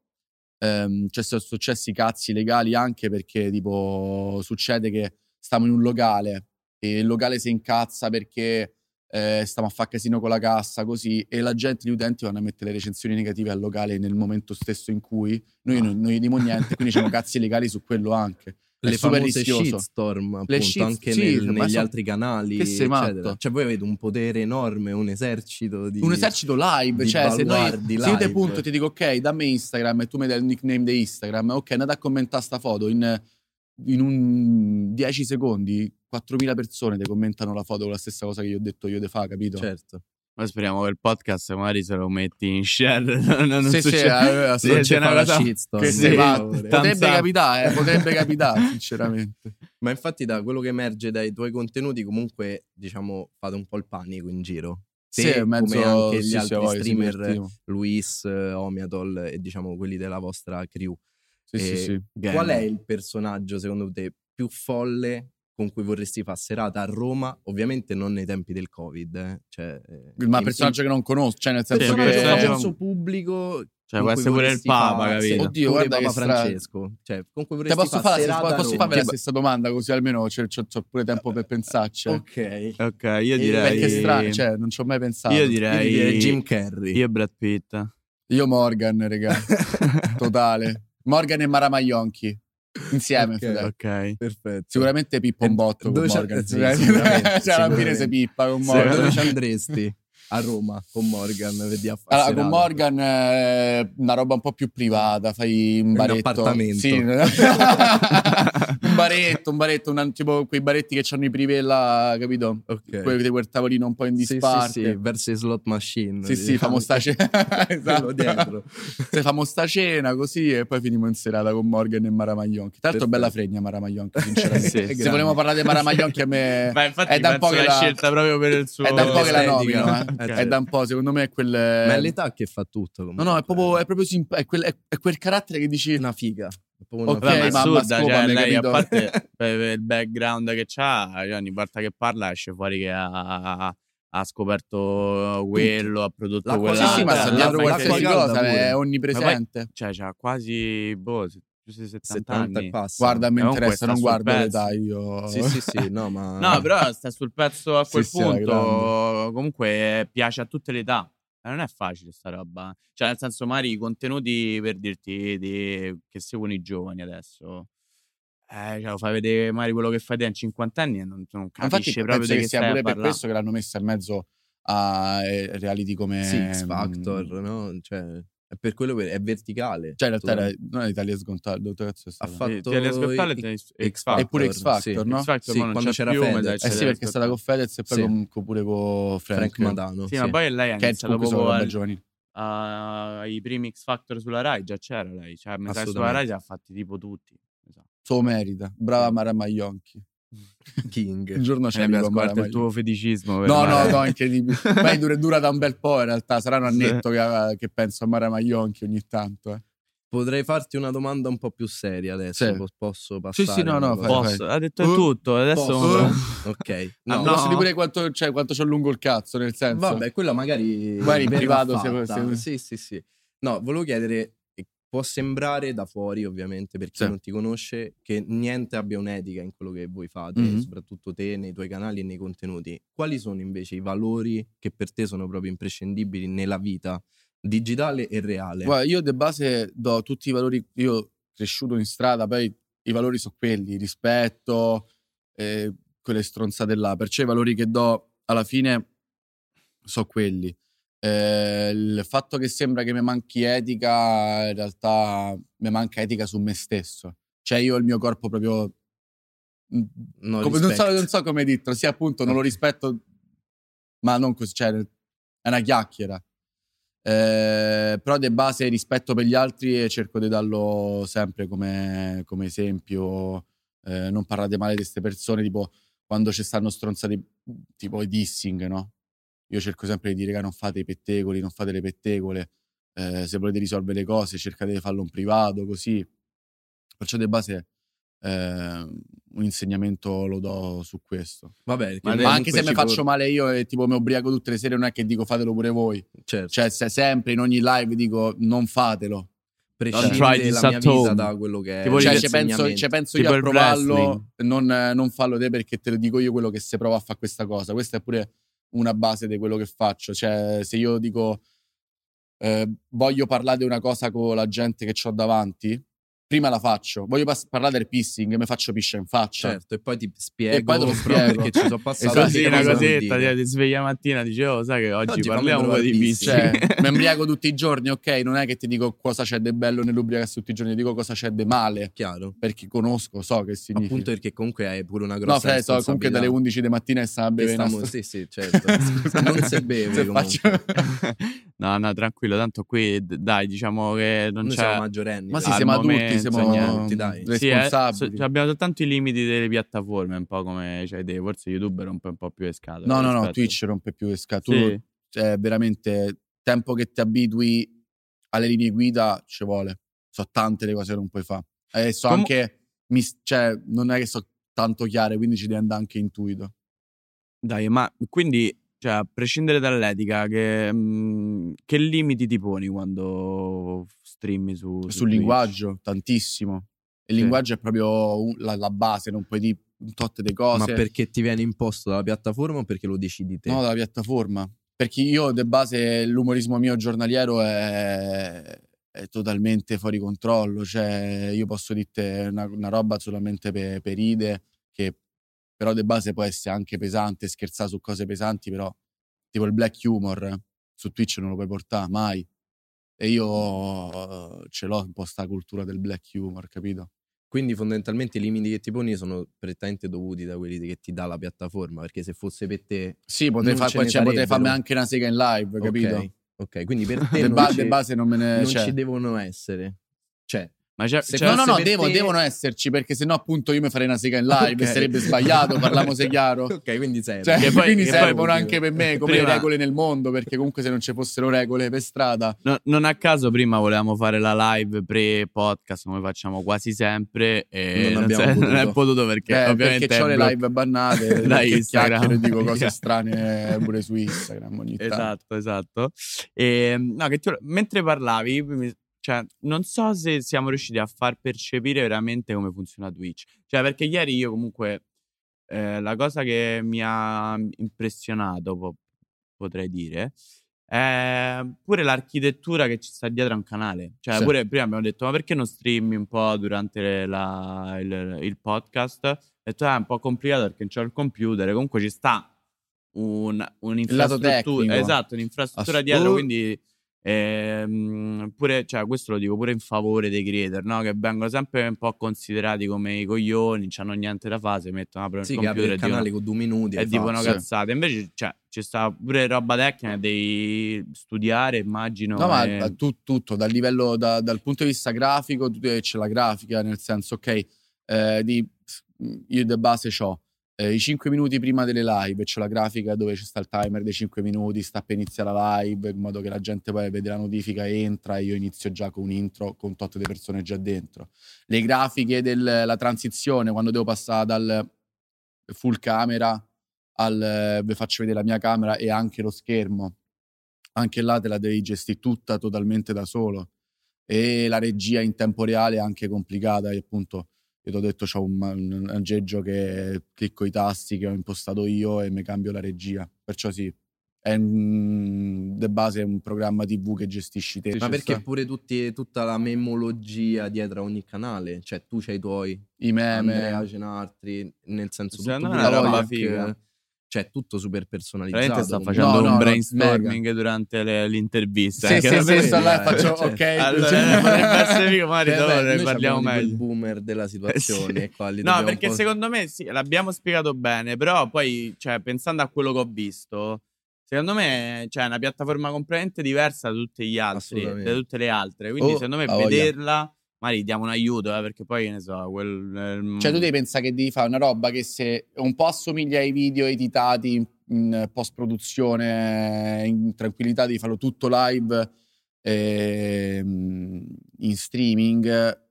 ehm, cioè, sono successi cazzi legali anche perché, tipo, succede che stiamo in un locale e il locale si incazza perché eh, stiamo a fare casino con la cassa, così, e la gente, gli utenti vanno a mettere le recensioni negative al locale nel momento stesso in cui noi Ah. non, non gli dimo niente, quindi c'hanno cazzi legali su quello anche. Le famose rischioso. shitstorm appunto shit- anche sì, nel- negli so- altri canali che sei eccetera. matto. cioè voi avete un potere enorme un esercito di un esercito live, cioè se noi baluardi se io te live. punto ti dico ok, dammi Instagram e tu mi dai il nickname di Instagram, ok, andate a commentare sta foto in, in un 10 secondi 4.000 persone ti commentano la foto con la stessa cosa che io ho detto io te fa, capito? certo Noi speriamo che il podcast magari se lo metti in share. <laughs> non, non Sì, succede. eh, Sì, non c'è una cosa- shitstorm, che sì, Potrebbe capitare, eh, potrebbe capitare, <laughs> sinceramente. ma infatti da quello che emerge dai tuoi contenuti comunque diciamo fate un po' il panico in giro Te, Sì, mezzo, come anche gli altri ci streamer. Luis, eh, Omiatol e diciamo quelli della vostra crew Sì, sì, E sì. Qual è il personaggio secondo te più folle con cui vorresti fare serata a Roma? Ovviamente non nei tempi del Covid, eh. Cioè, eh, Ma in- personaggio che non conosco, cioè nel senso che... personaggio pubblico Cioè, può essere pure il Papa, fa- capito? Oddio, pure guarda Papa stra- Francesco. Cioè, con cui Te vorresti posso fare fare, la posso Roma? farvi la stessa domanda così almeno c'ho pure tempo per pensarci. Ok. Ok, io direi. Perché è strano, cioè non ci ho mai pensato. io Io direi. direi Jim Carrey. Io e Brad Pitt. Io Morgan, raga. <laughs> Totale. Morgan e Mara Maionchi. Insieme, Ok. fratello. Ok. Perfetto. Sicuramente pippa un botto con dove c'è- Morgan. sì, cioè, sicuramente, cioè, alla fine sicuramente. si pippa con Morgan. dove ci andresti? A Roma con Morgan vedi a fare Allora, con. Morgan è una roba un po' più privata, fai un Un baretto. appartamento. Sì. <laughs> un baretto, un baretto, un- tipo quei baretti che hanno i privé là, capito? Ok. Quelli quel tavolino un po' in Sì, sì, disparte. sì, verso i slot machine. Sì, sì, diciamo. famo sta cena. <laughs> Esatto. dietro. Se famo sta cena così e poi finimo in serata con Morgan e Mara Maglionchi. Tra l'altro, Perfetto. bella fregna Mara Maglionchi, sinceramente. <laughs> Sì, Se grande. volevamo parlare di Mara Maglionchi, a me Ma infatti è da un po' che la, scelta proprio per il suo è da un po' che la nomino. eh. Ok. È da un po', secondo me è quel. Ma è l'età che fa tutto. No, comunque. no, è proprio, è proprio simp- è quel, è- è quel carattere che dici. una figa. È proprio una Ok, ma assurda, cioè, scopami, lei a capito? parte <laughs> per per il background che ha, cioè, ogni volta che parla esce fuori che ha, ha scoperto quello, ha prodotto quell'altro. Sì, sì, ma sta l'acqua dietro qualsiasi cosa, è onnipresente. Cioè, c'ha quasi, boh, più di 70, 70 anni. e passa. Guarda, mi Comunque interessa, non guardo pezzo. l'età io. Sì, sì, sì, no, ma... <laughs> No, però sta sul pezzo a quel Sì, sì, punto. Comunque piace a tutte le età. Eh, non è facile sta roba. Cioè, nel senso, magari i contenuti per dirti di- che seguono i giovani adesso. Eh, cioè, lo fai vedere magari quello che fai te in 50 anni e non, non Ma Infatti, capisci proprio penso di che che sia a pure per questo che l'hanno messa in mezzo a eh, reality come Sì, X Factor, mm, no? Cioè, è per quello che è verticale. Cioè, in realtà era, non è Italia scontato, dove cazzo è Ha fatto Italia X- e X X Factor. Eppure X Factor, sì. no? X Factor Sì, quando c'era più, Fedez. Eh c'era sì, perché è stata con Fedez e poi Sì. con, pure con Frank. Frank Madano. Sì, sì. ma poi lei ha Che iniziato comunque sono proprio al- giovanile. a- ai primi X Factor sulla Rai, già c'era lei. Cioè, mi sa che sulla. Rai ha fatti tipo tutti. sa. Suo merita. Brava Mara <laughs> Maglionchi. Un King. giorno c'è Eh, Mara scoperto il tuo feticismo. No, no, no, incredibile. <laughs> Ma dura, dura da un bel po' in realtà. Sarà un Sì. annetto che, che penso a Mara Maglionchi ogni tanto. Eh. Potrei farti una domanda un po' più seria adesso. Sì. po- Posso Sì, passare? sì, no, una no, cosa? fai, Posso, ha detto Uh, tutto. Adesso Posso? <laughs> ok. Ah, No, no. Posso dire pure quanto, cioè, quanto c'ho lungo il cazzo, nel senso. Vabbè, quella magari. Magari in privato se- se- Sì, sì, sì. No, volevo chiedere. Può sembrare da fuori, ovviamente, per chi Sì. non ti conosce, che niente abbia un'etica in quello che voi fate, Mhm. soprattutto te nei tuoi canali e nei contenuti. Quali sono invece i valori che per te sono proprio imprescindibili nella vita digitale e reale? Guarda, io de base do tutti i valori. Io cresciuto in strada, poi i valori sono quelli: rispetto, eh, quelle stronzate là. Perciò i valori che do alla fine sono quelli. Eh, il fatto che sembra che mi manchi etica, in realtà mi manca etica su me stesso. Cioè, io il mio corpo proprio. mm, No come- non, so, non so come dirlo, sì, appunto, non lo rispetto, ma non così, cioè, è una chiacchiera. Eh, però de base rispetto per gli altri e cerco di darlo sempre come, come esempio. Eh, non parlate male di queste persone, tipo quando ci stanno stronzati, tipo i dissing, no? Io cerco sempre di dire che non fate i pettegoli, non fate le pettegole. Eh, se volete risolvere le cose, cercate di farlo in privato, così. Perciò de base eh, un insegnamento lo do su questo. Vabbè, Ma Ma anche se mi faccio male io e tipo mi ubriaco tutte le sere, non è che dico fatelo pure voi. Certo, Cioè, se sempre in ogni live dico non fatelo. prescinde try this la mia vita da quello che è Tipo Cioè, ci penso, ci penso Tipo io a provarlo, non, non fallo te perché te lo dico io quello che se prova a fare questa cosa. Questa è pure una base di quello che faccio. Cioè, se io dico eh, voglio parlare di una cosa con la gente che ho davanti, prima la faccio. Voglio pas- parlare del pissing, mi faccio piscia in faccia. Certo, e poi ti spiego E poi te lo spiego. perché ci sono passato Esatto, una cosetta, dire. ti sveglia mattina dicevo, sai che oggi, Oggi parliamo un po' di vizi. Cioè, <laughs> mi embriaco tutti i giorni, ok? Non è che ti dico cosa c'è di bello nell'ubriacarsi tutti i giorni, ti dico cosa c'è di male. Chiaro. Perché conosco, so che significa. Appunto perché comunque hai pure una grossa no, Fred, so comunque dalle responsabilità. 11 di mattina e sta a bere stiamo- una- Sì, sì, certo. <laughs> non si beve Se comunque. faccio- <laughs> no, no, tranquillo, tanto qui dai, diciamo che non Noi c'è siamo maggiorenni. Ma sì, siamo adulti, siamo niente, dai. Sì, eh, responsabili. so- abbiamo soltanto i limiti delle piattaforme, un po' come cioè, te, forse YouTube rompe un po' più le scatole. no, no, no, Twitch rompe più le scatole. Sì. cioè, veramente, tempo che ti abitui alle linee guida ci vuole. So tante le cose che non puoi fare. E so Com- anche, mis- cioè, non è che so tanto chiare, quindi ci devi andare anche intuito. Dai, ma quindi, cioè, a prescindere dall'etica, che, mm, che limiti ti poni quando streami su, su Sul Twitch? linguaggio, tantissimo. Il Sì. linguaggio è proprio la, la base, non puoi dire un tot di cose. Ma perché ti viene imposto dalla piattaforma o perché lo decidi te? No, dalla piattaforma. Perché io, de base, l'umorismo mio giornaliero è, è totalmente fuori controllo. Cioè, io posso dirti una, una roba solamente per, per ride, che però de base può essere anche pesante, scherzare su cose pesanti, però tipo il black humor eh, su Twitch non lo puoi portare mai. E io ce l'ho un po' sta cultura del black humor, capito? Quindi fondamentalmente i limiti che ti poni sono prettamente dovuti da quelli che ti dà la piattaforma, perché se fosse per te... Sì, potrei, fa- cioè, potrei farmi anche una sega in live, capito? Ok, quindi per <laughs> te non, ba- de base non me ne... non cioè- ci devono essere. Cioè, Ma c'è, Se c'è- no, no, no, devo- te- devono esserci perché sennò appunto io mi farei una sega in live Ok. e sarebbe sbagliato, parliamo <laughs> se chiaro. ok, quindi serve. Cioè, Che poi- quindi che poi- servono anche per me <laughs> come Prima- regole nel mondo perché comunque se non ci fossero regole per strada no- non a caso prima volevamo fare la live pre-podcast, come facciamo quasi sempre, e Non non, abbiamo se- non potuto. è potuto perché eh, ovviamente perché ho le live bannate <laughs> da che Instagram. chiacchiero e dico cose strane pure su Instagram ogni tanto. Esatto, esatto. E, no, che tu- mentre parlavi, mi- cioè, non so se siamo riusciti a far percepire veramente come funziona Twitch. Cioè, perché ieri io comunque eh, la cosa che mi ha impressionato, po- potrei dire, Eh, pure l'architettura che ci sta dietro a un canale. Cioè, Sì. pure prima abbiamo detto, ma perché non streami un po' durante la- il, il podcast? Ho detto, ah, è un po' complicato perché non c'ho il computer. Comunque ci sta un, un'infrastruttura. Esatto, un'infrastruttura Assu- dietro, quindi... ehm, pure, cioè, questo lo dico pure in favore dei creator, no? Che vengono sempre un po' considerati come i coglioni, non hanno niente da fare, si mettono apre il Sì, apri computer il dicono- canale con due minuti e e dicono cazzate. Invece, cioè, ci sta pure roba tecnica, devi studiare, immagino. No, ma e- ma tu- tutto, dal livello, da- dal punto di vista grafico, tu- eh, c'è la grafica, nel senso, ok, eh, di, io di base ho i 5 minuti prima delle live, c'è la grafica dove ci sta il timer dei 5 minuti, sta per iniziare la live, in modo che la gente poi vede la notifica, entra e io inizio già con un intro con tot di persone già dentro. Le grafiche della transizione, quando devo passare dal full camera al vi faccio vedere la mia camera e anche lo schermo anche là te la devi gestire tutta totalmente da solo e la regia in tempo reale è anche complicata e appunto io ti ho detto c'ho un, un aggeggio che clicco i tasti che ho impostato io e mi cambio la regia perciò sì è un, de base è un programma tv che gestisci te Ma perché sta. pure tutti, tutta la memologia dietro a ogni canale? Cioè, tu c'hai i tuoi, i meme Andrea altri, nel senso tutto una pure roba figa. Cioè, tutto super personalizzato. Veramente sta facendo No, no, un no, brainstorming durante le- l'intervista. sì eh, sì sì sto là e faccio cioè, ok Allora, cioè, potrebbe essere ne parliamo meglio. boomer della <laughs> situazione. Eh, sì. No, perché secondo me sì, l'abbiamo spiegato bene, però poi, cioè, pensando a quello che ho visto, secondo me cioè, è una piattaforma completamente diversa da tutti gli altri, da tutte le altre. Quindi, Oh, secondo me, vederla, magari diamo un aiuto, eh, perché poi, che ne so, quel... ehm, Cioè, tu devi pensare che devi fare una roba che se un po' assomiglia ai video editati in, in post-produzione, in tranquillità, devi farlo tutto live ehm, in streaming.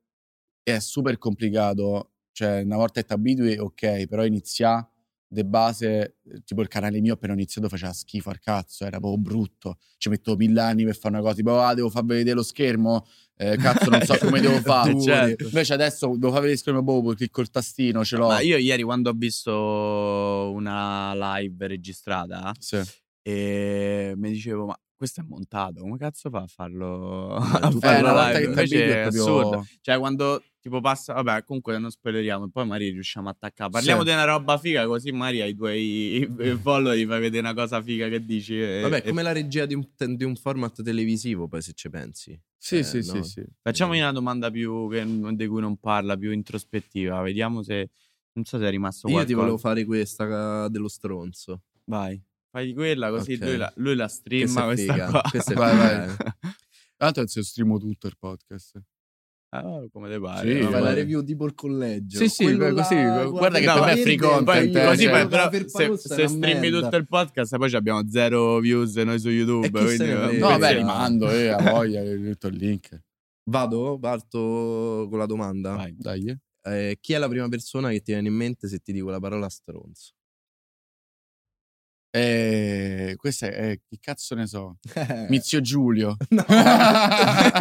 È super complicato. Cioè, una volta che ti abitui, ok, però iniziare de base, eh, tipo il canale mio appena ho iniziato faceva schifo al cazzo, era proprio brutto. Ci metto mille anni per fare una cosa, tipo, ah, devo far vedere lo schermo, eh, cazzo, non so <laughs> come devo fare. Certo. Invece adesso devo far vedere lo schermo, boh, clicco il tastino, ce l'ho. Ma io ieri quando ho visto una live registrata Sì. e mi dicevo ma questo è montato, come cazzo fa a farlo, <laughs> a Eh, farlo una volta live? che ti Invece è proprio- assurdo. Cioè quando tipo passa, vabbè comunque non spoileriamo, poi magari riusciamo a attaccare. Parliamo Sì. di una roba figa così magari ai tuoi <laughs> follower gli fai vedere una cosa figa che dici. e- Vabbè, e- come la regia di un, di un format televisivo, poi se ci pensi. Sì, Eh, sì, sì, no. sì. Facciamogli una domanda più che- di cui non parla, più introspettiva. Vediamo se... Non so se è rimasto Io qualcosa. ti volevo fare questa eh, dello stronzo. Vai, fai quella così Ok. lui, la, lui la streama Questa è questa, figa, qua. questa Vai, vai. <laughs> Tra l'altro adesso streamo tutto il podcast. Ah, come te pare. Sì. Fai la review tipo il collegio. Sì, sì, Quello così, là, guarda che guarda per me è free content, Poi, eh, così cioè, però, se, se streami merda. tutto il podcast, poi abbiamo zero views noi su YouTube. Quindi, se frega? No, Eh, vabbè, sì. rimando, eh, a voglia, <laughs> ho detto il link. Vado? Parto con la domanda. Vai. Dai. Eh, chi è la prima persona che ti viene in mente se ti dico la parola stronzo? Eh, questo è, eh, che cazzo ne so? Mizio Giulio. <laughs> <laughs>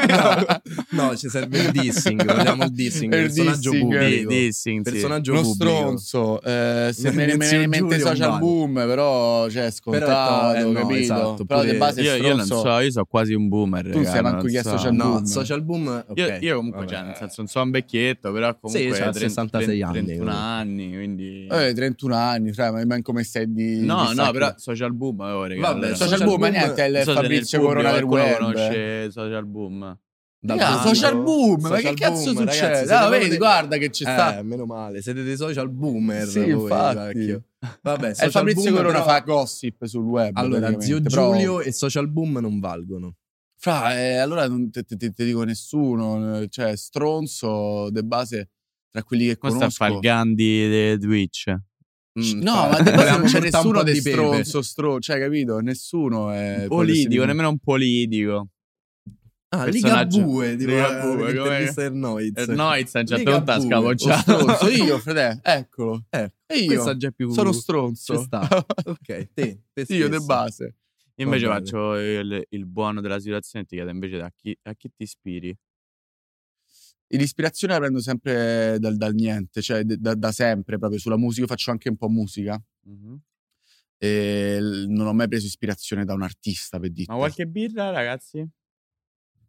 No. no, ci serve il dissing. Vogliamo il dissing. Il personaggio dissing. pubblico. Di- dissing, sì. personaggio Uno pubblico. stronzo. eh, se me ne viene in mente social boom, però cioè, è scontato, Però, eh, no, capito? esatto, però di base Io, io non so, io sono quasi un boomer. Tu sei manco chi è so. social No, boom. social boom. ok, Io, io comunque, vabbè. cioè, nel senso, non so un vecchietto, però comunque c'ha 30 66 anni, 31 comunque. anni, quindi... Eh, 31 anni, cioè, ma manco come stai di... no, no. Però social boom, oh, raga, Vabbè, allora. Social, Social boom, ma boom- niente, è il so Fabrizio Corona del web. conosce social boom. Vivo. social boom, ma che Social cazzo boom, ragazzi, succede? siete Ah, vedi, dei- guarda che ci Eh, sta. meno male, siete dei social boomer. Sì, voi, infatti. vecchio. Vabbè, E il social Fabrizio boom, Corona però- fa gossip sul web. Allora, zio però- Giulio e social boom non valgono. Fra, eh, allora non te, te- te- te dico nessuno, eh, cioè stronzo, de base, tra quelli che Questo conosco. fa il Gandhi di Twitch. Mm, No, fa- ma <laughs> non c'è nessuno di stronzo, stro, cioè capito? Nessuno è... Politico, nemmeno un politico. Ah, personaggio- Ligabue, tipo Ligabue, la- come- l'intervista del Noiz. Eh, a un certo punto ha scapocciato. stronzo, io, <laughs> frate, eccolo. Eh, E io già più... sono stronzo. sta. <laughs> Ok, te, te io de base. Io invece Va bene. faccio il, il buono della situazione e ti chiedo invece da chi, a chi ti ispiri? L'ispirazione la prendo sempre dal, dal niente, cioè da, da sempre proprio sulla musica. Io faccio anche un po' musica. Mhm. E non ho mai preso ispirazione da un artista, per dirti. Ma qualche birra, ragazzi?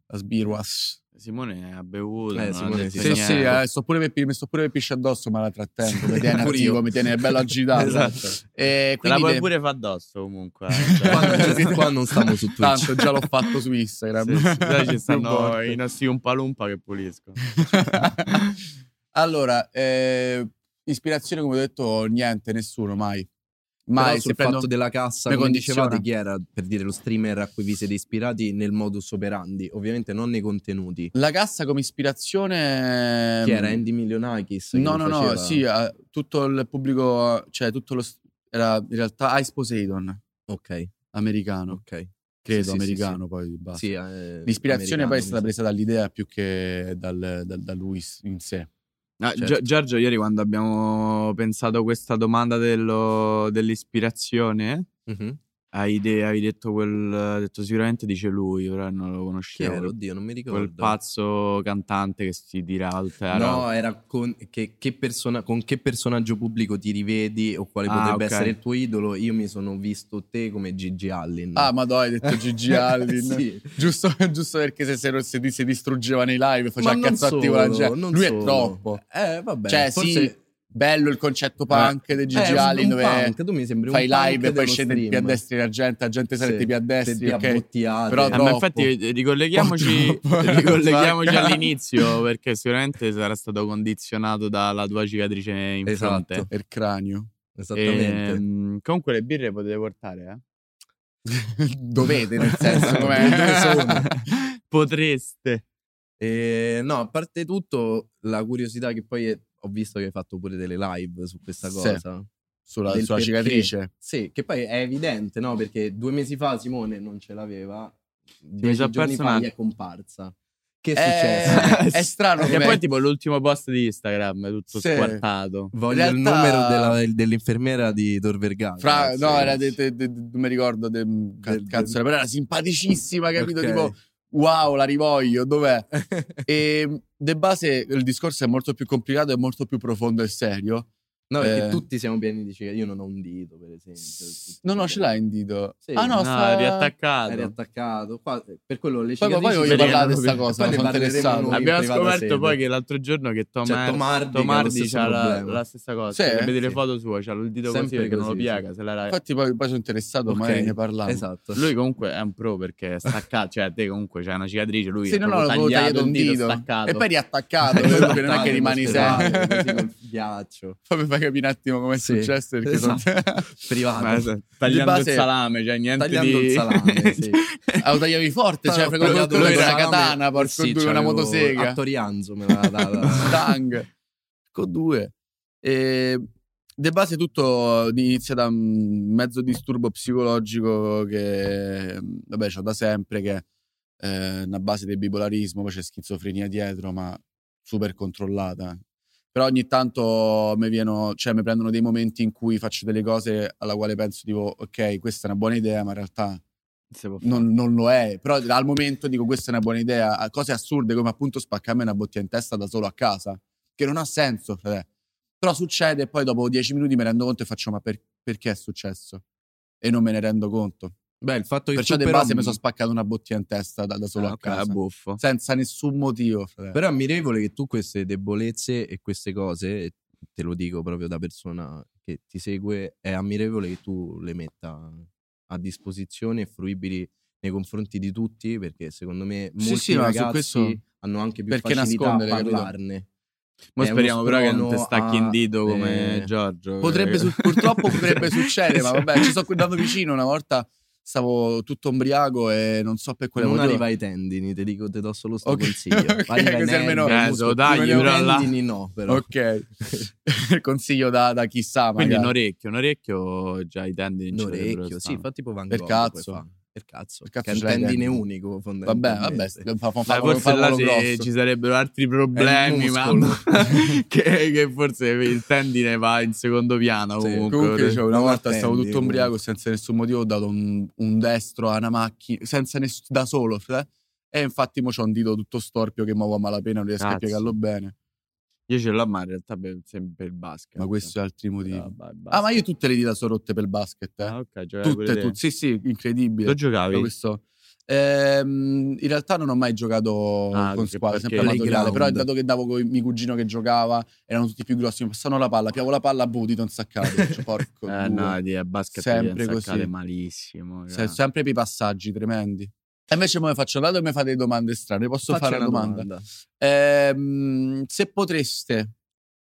La Sbirwas. Simone ha bevuto. Eh, Simone sì. Sì, sì, eh, sto pure per, mi sto pure per pisce addosso, ma la trattengo. Mi tiene <laughs> attivo, mi tiene bello agitato. Esatto. E Te la quindi puoi de- pure fare addosso comunque. <laughs> eh, Qua non, cioè. qua non stiamo su Twitch. Tanto già l'ho fatto su Instagram. Sì, sì, ci <laughs> stanno i nostri umpalumpa che puliscono. allora, eh, ispirazione, come ho detto, niente, nessuno, mai. Mai, sul prendo- fatto della cassa, come dicevate, chi era per dire lo streamer a cui vi siete ispirati nel modus operandi? Ovviamente non nei contenuti. La cassa come ispirazione... Chi era Andy Milionakis? No, no, no, sì, tutto il pubblico, cioè tutto lo... Era in realtà Ice Poseidon, Ok, americano, ok. credo, Sì, americano sì, poi. basta. Sì, eh, L'ispirazione poi è stata presa dall'idea più che dal- dal- da lui in sé. Ah, Certo. Gio- Giorgio, ieri quando abbiamo pensato a questa domanda dello- dell'ispirazione. Mhm. Hai, idea, hai detto quel... hai detto sicuramente dice lui, però non lo Chi conoscevo. era? Quel, Oddio, non mi ricordo. quel pazzo cantante che si tira al No, era con che, che persona- con che personaggio pubblico ti rivedi o quale Ah, potrebbe ok. essere il tuo idolo. Io mi sono visto te come Gigi Allin. Ah, ma no, hai detto Gigi <laughs> Allin. Sì. giusto, <laughs> giusto perché se, se, se si distruggeva nei live faceva cazzotti con la gente. Lui è solo. troppo. Eh, vabbè. Cioè, forse... sì, bello il concetto punk di Gigi Eh, Allin un dove punk, tu mi sembri un fai live e poi in stream. piedi a destra e la gente, la gente sale Sì, in piedi a destra, te- te ok? abbottiate. Però Eh, ma infatti eh, ricolleghiamoci, <laughs> ricolleghiamoci all'inizio <laughs> perché sicuramente sarà stato condizionato dalla tua cicatrice in Esatto. fronte. Per cranio. Esattamente. Ehm, comunque le birre potete portare, eh? <laughs> Dovete, nel senso, come sono? Potreste. E, no, a parte tutto, la curiosità che poi è- ho visto che hai fatto pure delle live su questa Sì. cosa. sulla, Del sulla perché. cicatrice. Sì, che poi è evidente, no? Perché due mesi fa Simone non ce l'aveva, dieci giorni fa gli è comparsa. Che è Eh, successo? <laughs> è strano <laughs> Che poi tipo l'ultimo post di Instagram, tutto Sì. squartato. Voglio in il realtà- numero della- dell'infermiera di Tor Vergata. Fra, no, era de, de- de- non mi ricordo, de, cazzo, però era simpaticissima, capito? Ok. Tipo, wow, la rivoglio, dov'è? <laughs> e de base il discorso è molto più complicato e molto più profondo e serio. No, perché Eh. tutti siamo pieni di cicatrici. Io non ho un dito, per esempio. tutti No, no, ce l'hai in dito. Sì. ah, no, No, sta... è riattaccato. È riattaccato. Qua, per quello le Poi, poi cicatrici... voglio parlare di questa cosa, poi sono interessato. Abbiamo scoperto sede. poi che l'altro giorno che Tomar- C'è Tomardi ha Tomardi c'ha la, la stessa cosa. Sì, Se vedi le sì. foto sue, c'ha il dito Sempre così perché non lo così, piega. sì. se l'era- Infatti poi, poi sono interessato, Ok, magari ne parliamo. Esatto. Lui comunque è un pro perché è staccato, cioè te comunque c'hai una cicatrice, lui Sì, è no, no, tagliato un un dito. E poi riattaccato, <laughs> non è che rimani sempre. Così col ghiaccio. <laughs> Fai capire un attimo come è Sì. successo, perché sono... <laughs> Privato. Ma, tagliando base- il salame, cioè niente Tagliando di... il salame, <laughs> sì. Ah, lo tagliavi forte, cioè lui con una salame. katana, porco Sì, due, una motosega. A Torianzo me l'ha data. Stang. <laughs> Con due. E de base tutto inizia da un mezzo disturbo psicologico che, vabbè, c'ho da sempre, che è una base del bipolarismo, poi c'è schizofrenia dietro, ma super controllata. Però ogni tanto mi, vieno, cioè, mi prendono dei momenti in cui faccio delle cose alla quale penso, tipo, ok, questa è una buona idea, ma in realtà non, non lo è. Però al momento dico questa è una buona idea. Cose assurde come appunto spaccarmi una bottiglia in testa da solo a casa, che non ha senso. frate. Però succede e poi dopo dieci minuti mi rendo conto e faccio ma per- perché è successo? E non me ne rendo conto. Beh, il fatto che Perciò tu di però- base mi sono spaccato una bottiglia in testa da, da solo Ah, a ok, casa. è buffo. Senza nessun motivo. frate. Però è ammirevole che tu queste debolezze e queste cose, te lo dico proprio da persona che ti segue, è ammirevole che tu le metta a disposizione e fruibili nei confronti di tutti, perché secondo me Sì, molti sì, su ragazzi questo- hanno anche più perché facilità a nascondere, capito? parlarne. Mo speriamo però che non ti stacchi a- in dito come eh, Giorgio. Potrebbe che- su- purtroppo potrebbe <laughs> succedere, ma vabbè, ci sto andando vicino. Una volta stavo tutto ombriaco e non so per quale non motivo. arriva ai tendini, ti dico, ti do solo sto Ok, consiglio. <laughs> ok, Arriva così almeno- ai Eh, là- tendini no, però. Ok, <laughs> consiglio da, da chissà. Quindi un orecchio, un orecchio già i tendini Un orecchio, sì, fa tipo Van Per Gogh. cazzo. Per cazzo. Per cazzo che è un tendine unico, Vabbè, vabbè, fa, fa, fa, forse là quello ci, sarebbero altri problemi, ma <laughs> che, che forse il tendine va in secondo piano Sì, comunque. Comunque, cioè, una volta stavo tutto comunque. ubriaco e senza nessun motivo ho dato un, un destro a una macchina, senza ness- da solo, frate. E infatti mo c'ho un dito tutto storpio che muovo a malapena, non riesco a Cazzo. piegarlo bene. Io ce l'ho, ma in realtà per, sempre il basket. Ma questo è altri motivi. Ah, vai, Ah, ma io tutte le dita sono rotte per il basket. Eh. Ah, ok, giocavi tutte, te. tutte. Sì, sì, incredibile. Lo giocavi? Questo- Ehm, in realtà non ho mai giocato Ah, con squadra, sempre amatoriale. Però dato che davo con mio cugino che giocava, erano tutti più grossi, mi passavano la palla, piavo la palla, boh, dito insaccato. <laughs> Faccio, porco Eh due. no, di a basket Sempre così. malissimo. Se- raga. sempre per i passaggi tremendi. E invece mo faccio, dato che mi fate domande strane, posso Facci fare una una domanda? Ehm, se potreste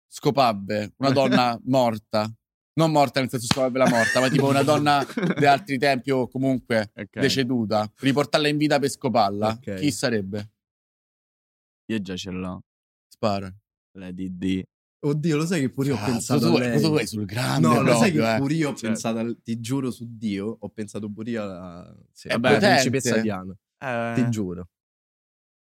scopabbe una donna <laughs> morta, non morta nel senso scopabbe la morta, ma tipo una donna di altri tempi o comunque Ok. deceduta, riportarla in vita per scoparla, Ok. chi sarebbe? Io già ce l'ho. Spara. La DD. Oddio, lo sai che pure io ho Cazzo, pensato tu, a lei. cosa vuoi sul grande? No, lo sai proprio, che eh. pure io ho Certo. pensato, al- ti giuro su Dio, ho pensato pure io alla sì, potente. principessa Diana, Eh, ti giuro.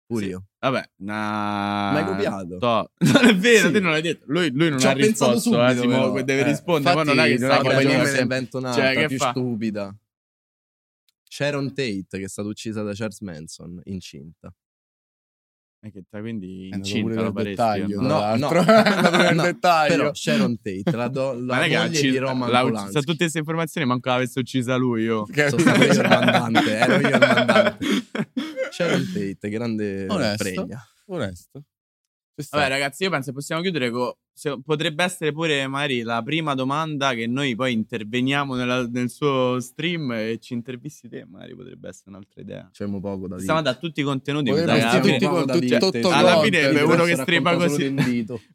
Pure Sì. io. Vabbè, na... M'hai copiato? To- <laughs> Non è vero, Sì. te non l'hai detto. Lui, lui non Ci ha pensato risposto. subito, eh, Simo, deve Eh, rispondere. Ma non è che infatti, me ne sempre. un'altra, Cioè, che più fa? stupida. Sharon Tate, che è stata uccisa da Charles Manson, incinta. Eh, che ta- quindi incinta faresti, dettaglio, no? tra No, <laughs> no. Dettaglio. Però Sharon Tate, la, do- <laughs> la Ma moglie ci- di Roman ucc- Polanski. sa tutte queste informazioni, manco l'avesse uccisa lui. Io. Che- Sono stato io il <laughs> mandante, ero io il mandante. Sharon Tate, grande Onesto. pregna. Onesto. Vabbè, ragazzi, io penso che possiamo chiudere con. se- potrebbe essere pure magari la prima domanda che noi poi interveniamo nella- nel suo stream e ci intervisti te. Magari potrebbe essere un'altra idea. C'è poco da dire. Stiamo da tutti i contenuti. Dai, tutti con- da tutti- dire, tutto alla fine per <laughs> uno che streama così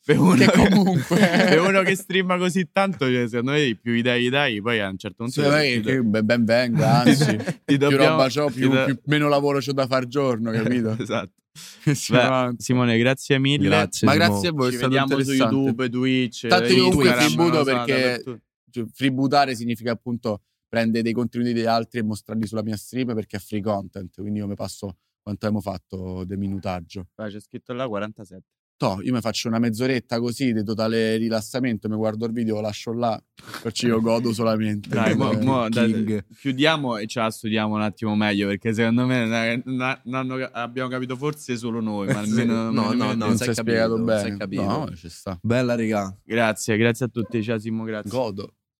per uno, Che comunque- per uno che streama così tanto cioè, secondo me più idee gli dai poi a un certo punto Sì, vai, che ben, ben venga, <laughs> anzi, ti più dobbiamo- roba c'ho, più, do- più- meno lavoro c'ho da far giorno, capito? <laughs> esatto <laughs> Beh. Simone grazie mille Grazie. Ma Simo. grazie a voi, ci vediamo su. YouTube Twitch Tanto io comunque Instagram, tributo perché-. Cioè, freebootare significa appunto prendere dei contenuti di altri e mostrarli sulla mia stream perché è free content, quindi io mi passo quanto abbiamo fatto di minutaggio. Ah, c'è scritto là 47 Toh, io mi faccio una mezz'oretta così di totale rilassamento, mi guardo il video, lo lascio là, perciò io godo solamente. Dai, mo- Eh, mo- dai, chiudiamo e ce la studiamo un attimo meglio perché secondo me na- na- n'hanno- abbiamo capito forse solo noi, ma <laughs> Sì. almeno No, no, no, non si è capito, si è bene. capito. No, ci sta. Bella regà. Grazie, grazie a tutti, ciao Simo, grazie. Godo.